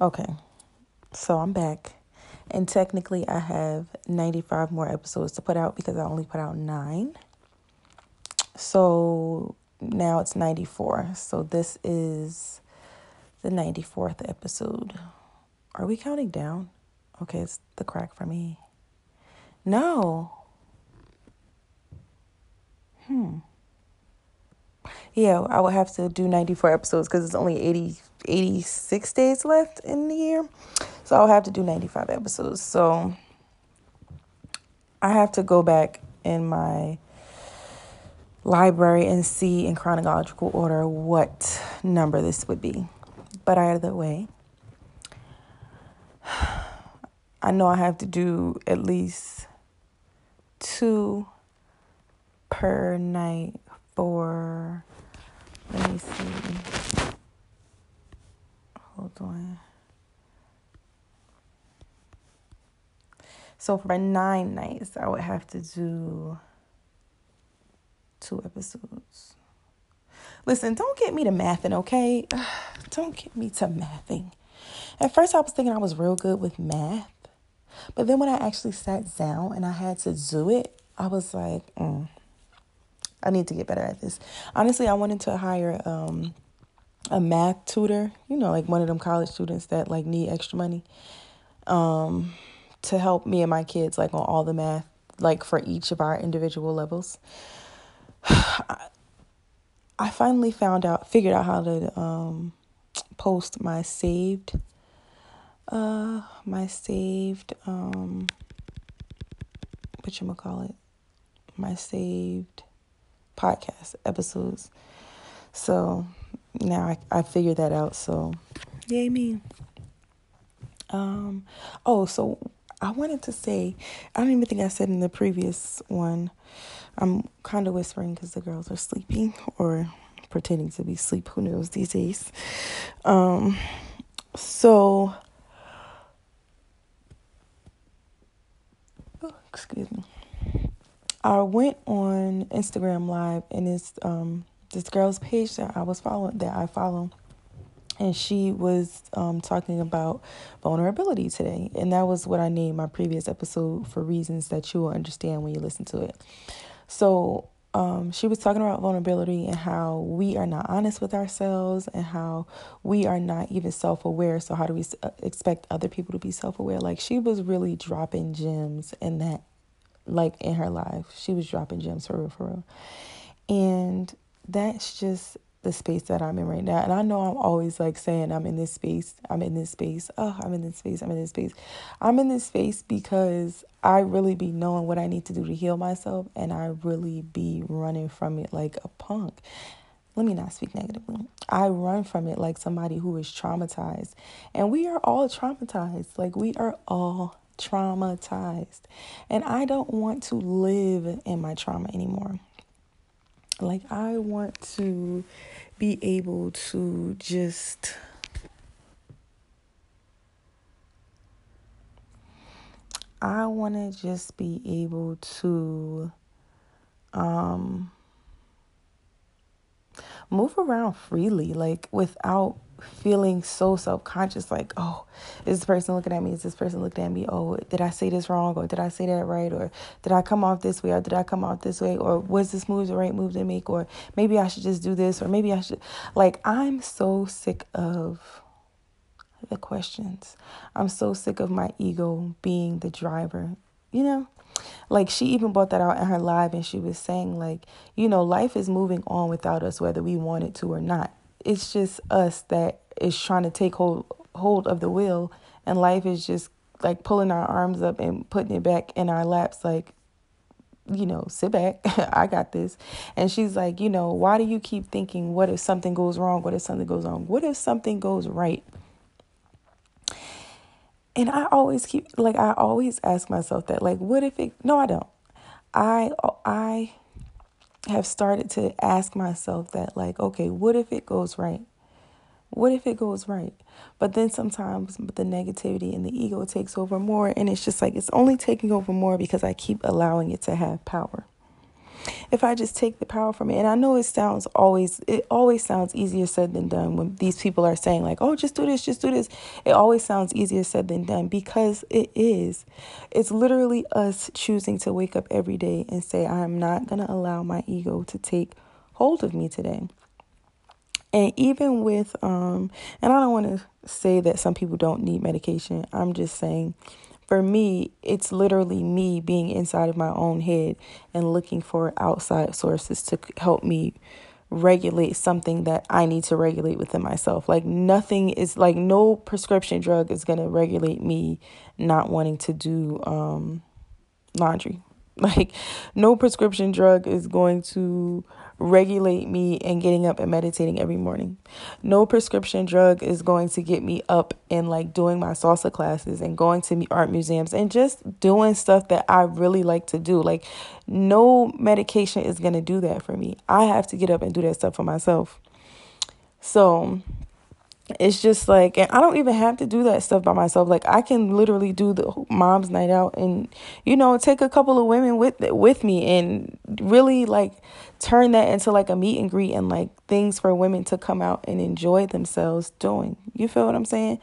Okay, so I'm back. And technically, I have 95 more episodes to put out because I only put out nine. So now it's 94. So this is the 94th episode. Are we counting down? Okay, it's the crack for me. No. Hmm. Yeah, I would have to do 94 episodes because it's only 80, 86 days left in the year. So I'll have to do 95 episodes. So I have to go back in my library and see in chronological order what number this would be. But either way, I know I have to do at least two per night for let me see. Hold on. So for nine nights, I would have to do two episodes. Listen, don't get me to mathing, okay? Don't get me to mathing. At first, I was thinking I was real good with math. But then when I actually sat down and I had to do it, I was like, mm, I need to get better at this. Honestly, I wanted to hire um, a math tutor, you know, like one of them college students that like need extra money, um, to help me and my kids like on all the math, like for each of our individual levels. I finally found out, figured out how to um, post my saved, uh, my saved, um, what you gonna call it, my saved podcast episodes. So now I, I figured that out. So yay me. Um, oh, so I wanted to say, I don't even think I said in the previous one. I'm kind of whispering because the girls are sleeping or pretending to be asleep. Who knows these days? Um, so, oh, excuse me. I went on Instagram Live and it's um this girl's page that I was following that I follow, and she was um talking about vulnerability today, and that was what I named my previous episode for reasons that you will understand when you listen to it. So um, she was talking about vulnerability and how we are not honest with ourselves and how we are not even self aware. So, how do we uh, expect other people to be self aware? Like, she was really dropping gems in that like in her life. She was dropping gems for real, for real. And that's just the space that I'm in right now. And I know I'm always like saying I'm in this space, I'm in this space, oh, I'm in this space, I'm in this space. I'm in this space because I really be knowing what I need to do to heal myself and I really be running from it like a punk. Let me not speak negatively. I run from it like somebody who is traumatized. And we are all traumatized. Like we are all traumatized. And I don't want to live in my trauma anymore. Like, I want to be able to just. I want to just be able to um, move around freely, like without feeling so self conscious like, oh, is this person looking at me? Is this person looking at me? Oh, did I say this wrong? Or did I say that right? Or did I come off this way? Or did I come off this way? Or was this move the right move to make? Or maybe I should just do this? Or maybe I should. Like, I'm so sick of the questions. I'm so sick of my ego being the driver, you know? Like she even brought that out in her live and she was saying like, you know, life is moving on without us whether we want it to or not it's just us that is trying to take hold hold of the wheel and life is just like pulling our arms up and putting it back in our laps like you know sit back i got this. And she's like you know why do you keep thinking what if something goes wrong? What if something goes wrong? What if something goes right? And i always keep like i always ask myself that like what if it no i don't. I i have started to ask myself that, like, okay, what if it goes right? What if it goes right? But then sometimes the negativity and the ego takes over more, and it's just like it's only taking over more because I keep allowing it to have power. If I just take the power from it. And I know it sounds always, it always sounds easier said than done when these people are saying, like, oh, just do this, just do this. It always sounds easier said than done because it is. It's literally us choosing to wake up every day and say, I am not going to allow my ego to take hold of me today. And even with, um, and I don't want to say that some people don't need medication. I'm just saying for me, it's literally me being inside of my own head and looking for outside sources to help me regulate something that I need to regulate within myself. Like nothing is like no prescription drug is going to regulate me not wanting to do um laundry. Like no prescription drug is going to regulate me and getting up and meditating every morning. No prescription drug is going to get me up and like doing my salsa classes and going to art museums and just doing stuff that I really like to do. Like no medication is going to do that for me. I have to get up and do that stuff for myself. So, it's just like and i don't even have to do that stuff by myself. Like i can literally do the mom's night out and you know take a couple of women with with me and really like turn that into like a meet and greet and like things for women to come out and enjoy themselves doing. You feel what i'm saying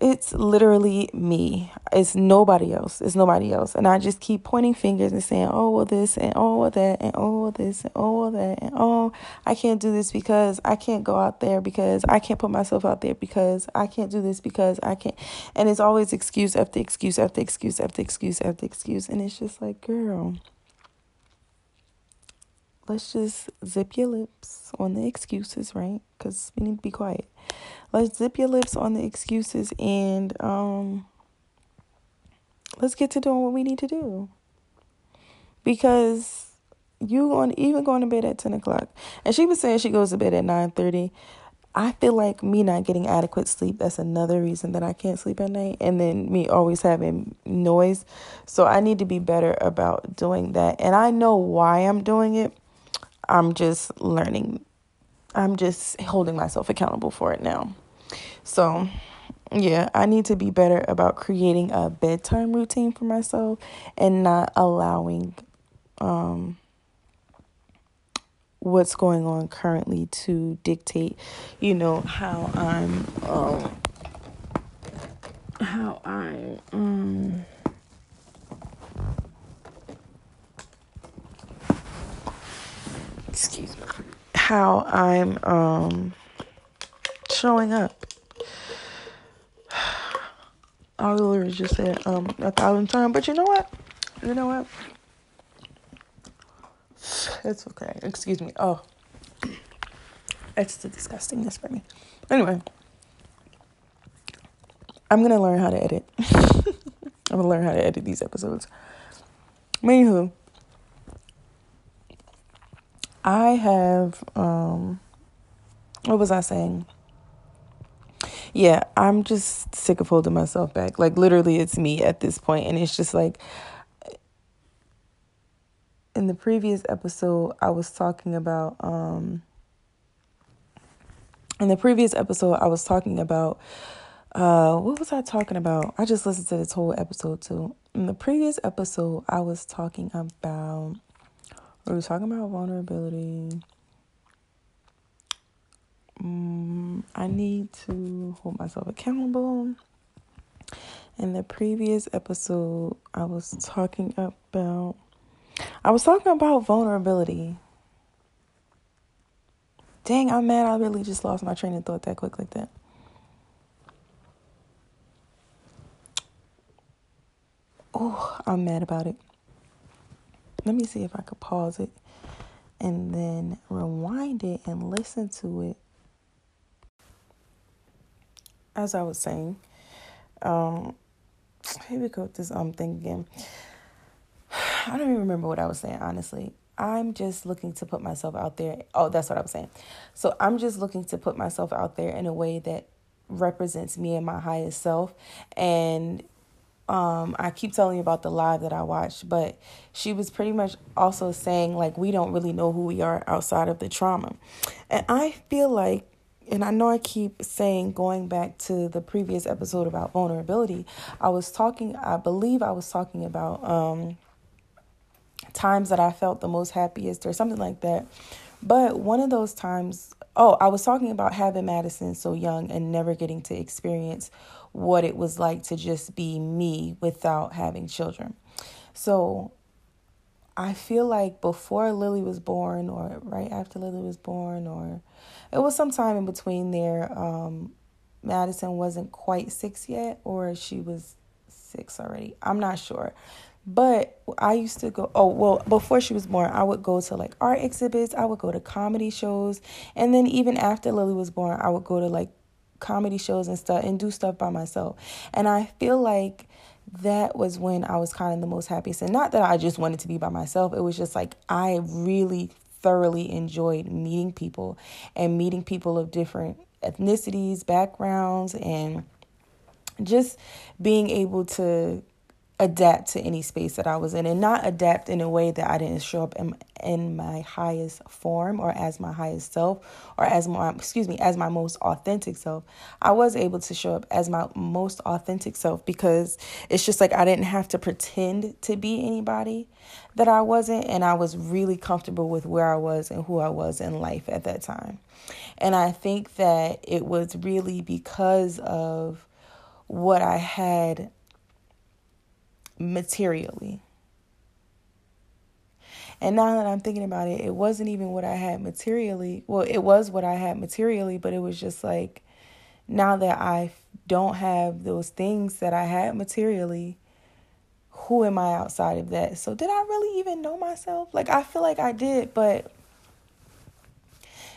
it's literally me. It's nobody else. It's nobody else. And I just keep pointing fingers and saying, oh, well, this and oh, well, that and oh, well, this and oh, well, that and oh, I can't do this because I can't go out there because I can't put myself out there because I can't do this because I can't. And it's always excuse after excuse after excuse after excuse after excuse. And it's just like, girl, let's just zip your lips on the excuses, right? Because we need to be quiet let's zip your lips on the excuses and um let's get to doing what we need to do because you on even going to bed at 10 o'clock and she was saying she goes to bed at nine thirty. I feel like me not getting adequate sleep, that's another reason that I can't sleep at night. And then me always having noise. So I need to be better about doing that. And I know why I'm doing it. I'm just learning I'm just holding myself accountable for it now. So, yeah, I need to be better about creating a bedtime routine for myself and not allowing um what's going on currently to dictate, you know, how I'm um how I um excuse me how I'm um showing up. I literally just said um a thousand times, but you know what? You know what? It's okay. Excuse me. Oh, it's the disgustingness for me. Anyway, I'm gonna learn how to edit. I'm gonna learn how to edit these episodes. Anywho. I have um what was I saying? Yeah, I'm just sick of holding myself back. Like literally it's me at this point and it's just like in the previous episode I was talking about um in the previous episode I was talking about uh what was I talking about? I just listened to this whole episode too. In the previous episode I was talking about we were talking about vulnerability. Um, I need to hold myself accountable. In the previous episode, I was talking about I was talking about vulnerability. Dang, I'm mad I really just lost my train of thought that quick like that. Oh, I'm mad about it. Let me see if I could pause it and then rewind it and listen to it. As I was saying, um, here we go with this um thing again. I don't even remember what I was saying, honestly. I'm just looking to put myself out there. Oh, that's what I was saying. So I'm just looking to put myself out there in a way that represents me and my highest self and um I keep telling you about the live that I watched, but she was pretty much also saying like we don't really know who we are outside of the trauma. And I feel like and I know I keep saying going back to the previous episode about vulnerability, I was talking I believe I was talking about um times that I felt the most happiest or something like that. But one of those times, oh, I was talking about having Madison so young and never getting to experience what it was like to just be me without having children. So I feel like before Lily was born, or right after Lily was born, or it was sometime in between there, um, Madison wasn't quite six yet, or she was six already. I'm not sure. But I used to go, oh, well, before she was born, I would go to like art exhibits, I would go to comedy shows. And then even after Lily was born, I would go to like comedy shows and stuff and do stuff by myself. And I feel like that was when I was kind of the most happiest. And not that I just wanted to be by myself, it was just like I really thoroughly enjoyed meeting people and meeting people of different ethnicities, backgrounds, and just being able to adapt to any space that I was in and not adapt in a way that I didn't show up in, in my highest form or as my highest self or as my excuse me as my most authentic self. I was able to show up as my most authentic self because it's just like I didn't have to pretend to be anybody that I wasn't and I was really comfortable with where I was and who I was in life at that time. And I think that it was really because of what I had materially. And now that I'm thinking about it, it wasn't even what I had materially. Well, it was what I had materially, but it was just like now that I don't have those things that I had materially, who am I outside of that? So, did I really even know myself? Like, I feel like I did, but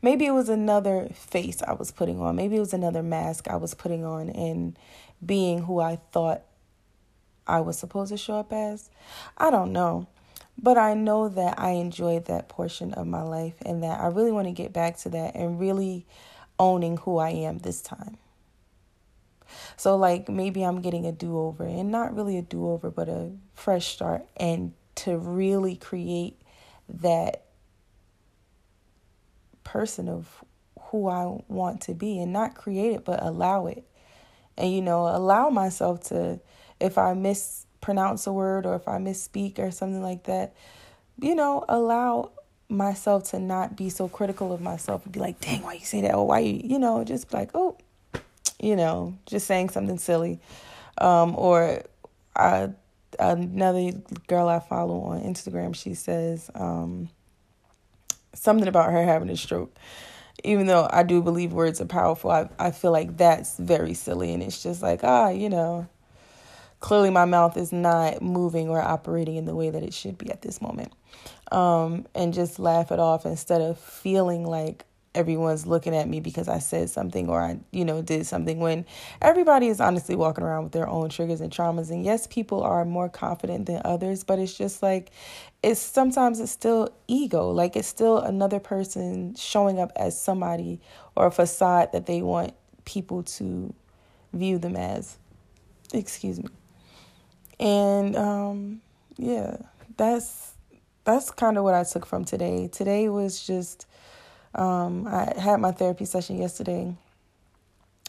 maybe it was another face I was putting on. Maybe it was another mask I was putting on and being who I thought I was supposed to show up as. I don't know. But I know that I enjoyed that portion of my life and that I really want to get back to that and really owning who I am this time. So, like, maybe I'm getting a do over and not really a do over, but a fresh start and to really create that person of who I want to be and not create it, but allow it. And, you know, allow myself to if I mispronounce a word or if I misspeak or something like that, you know, allow myself to not be so critical of myself and be like, dang, why you say that? Or why you, you know, just like, oh, you know, just saying something silly. Um, or I, another girl I follow on Instagram, she says um, something about her having a stroke. Even though I do believe words are powerful, I, I feel like that's very silly. And it's just like, ah, you know, clearly my mouth is not moving or operating in the way that it should be at this moment. Um, and just laugh it off instead of feeling like everyone's looking at me because I said something or I, you know, did something when everybody is honestly walking around with their own triggers and traumas. And yes, people are more confident than others, but it's just like it's sometimes it's still ego. Like it's still another person showing up as somebody or a facade that they want people to view them as. Excuse me. And um, yeah, that's that's kind of what I took from today. Today was just um, I had my therapy session yesterday.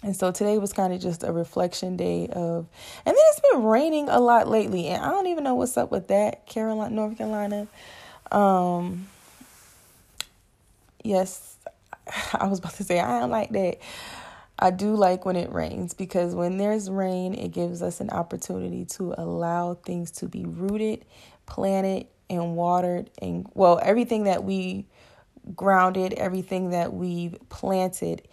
And so today was kind of just a reflection day of, and then it's been raining a lot lately, and I don't even know what's up with that, Carolina, North Carolina. Um, yes, I was about to say I don't like that. I do like when it rains because when there's rain, it gives us an opportunity to allow things to be rooted, planted, and watered. And well, everything that we grounded, everything that we've planted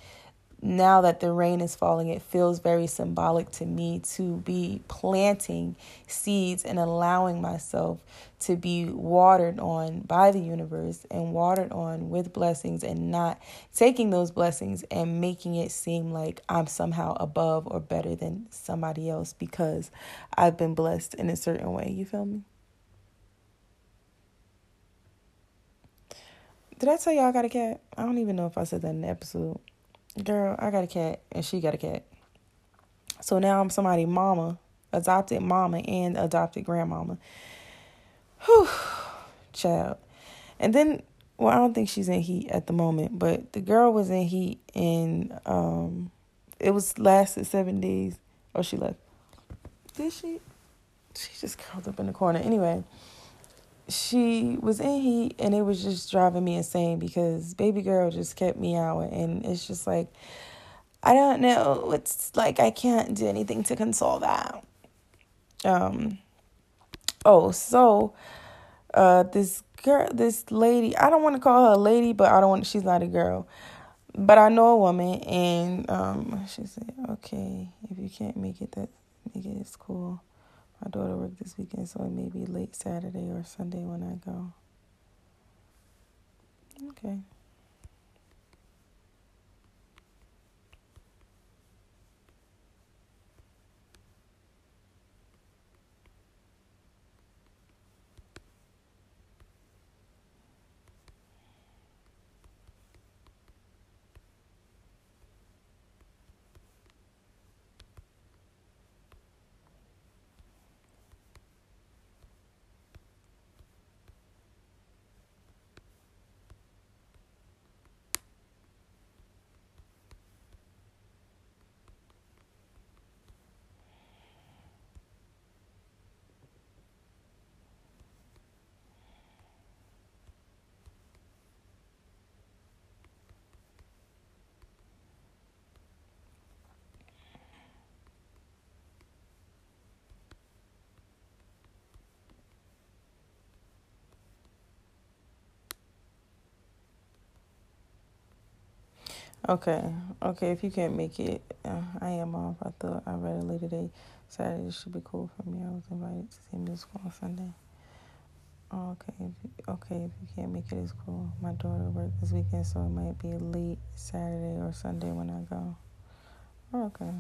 now that the rain is falling, it feels very symbolic to me to be planting seeds and allowing myself to be watered on by the universe and watered on with blessings and not taking those blessings and making it seem like I'm somehow above or better than somebody else because I've been blessed in a certain way. You feel me? Did I tell y'all I got a cat? I don't even know if I said that in the episode. Girl, I got a cat and she got a cat. So now I'm somebody mama, adopted mama and adopted grandmama. Whew, child. And then, well, I don't think she's in heat at the moment, but the girl was in heat and um, it was lasted seven days. Or she left. Did she? She just curled up in the corner. Anyway, she was in heat and it was just driving me insane because baby girl just kept me out and it's just like I don't know it's like I can't do anything to console that. Um oh so uh this girl this lady I don't want to call her a lady but I don't want she's not a girl. But I know a woman and um she said, Okay, if you can't make it that make it it's cool. My daughter worked this weekend, so it may be late Saturday or Sunday when I go. Okay. Okay. Okay. If you can't make it, uh, I am off. I thought I read a later day. Saturday should be cool for me. I was invited to see musical on Sunday. Okay. If you, okay. If you can't make it, it's cool. My daughter worked this weekend, so it might be late Saturday or Sunday when I go. Okay.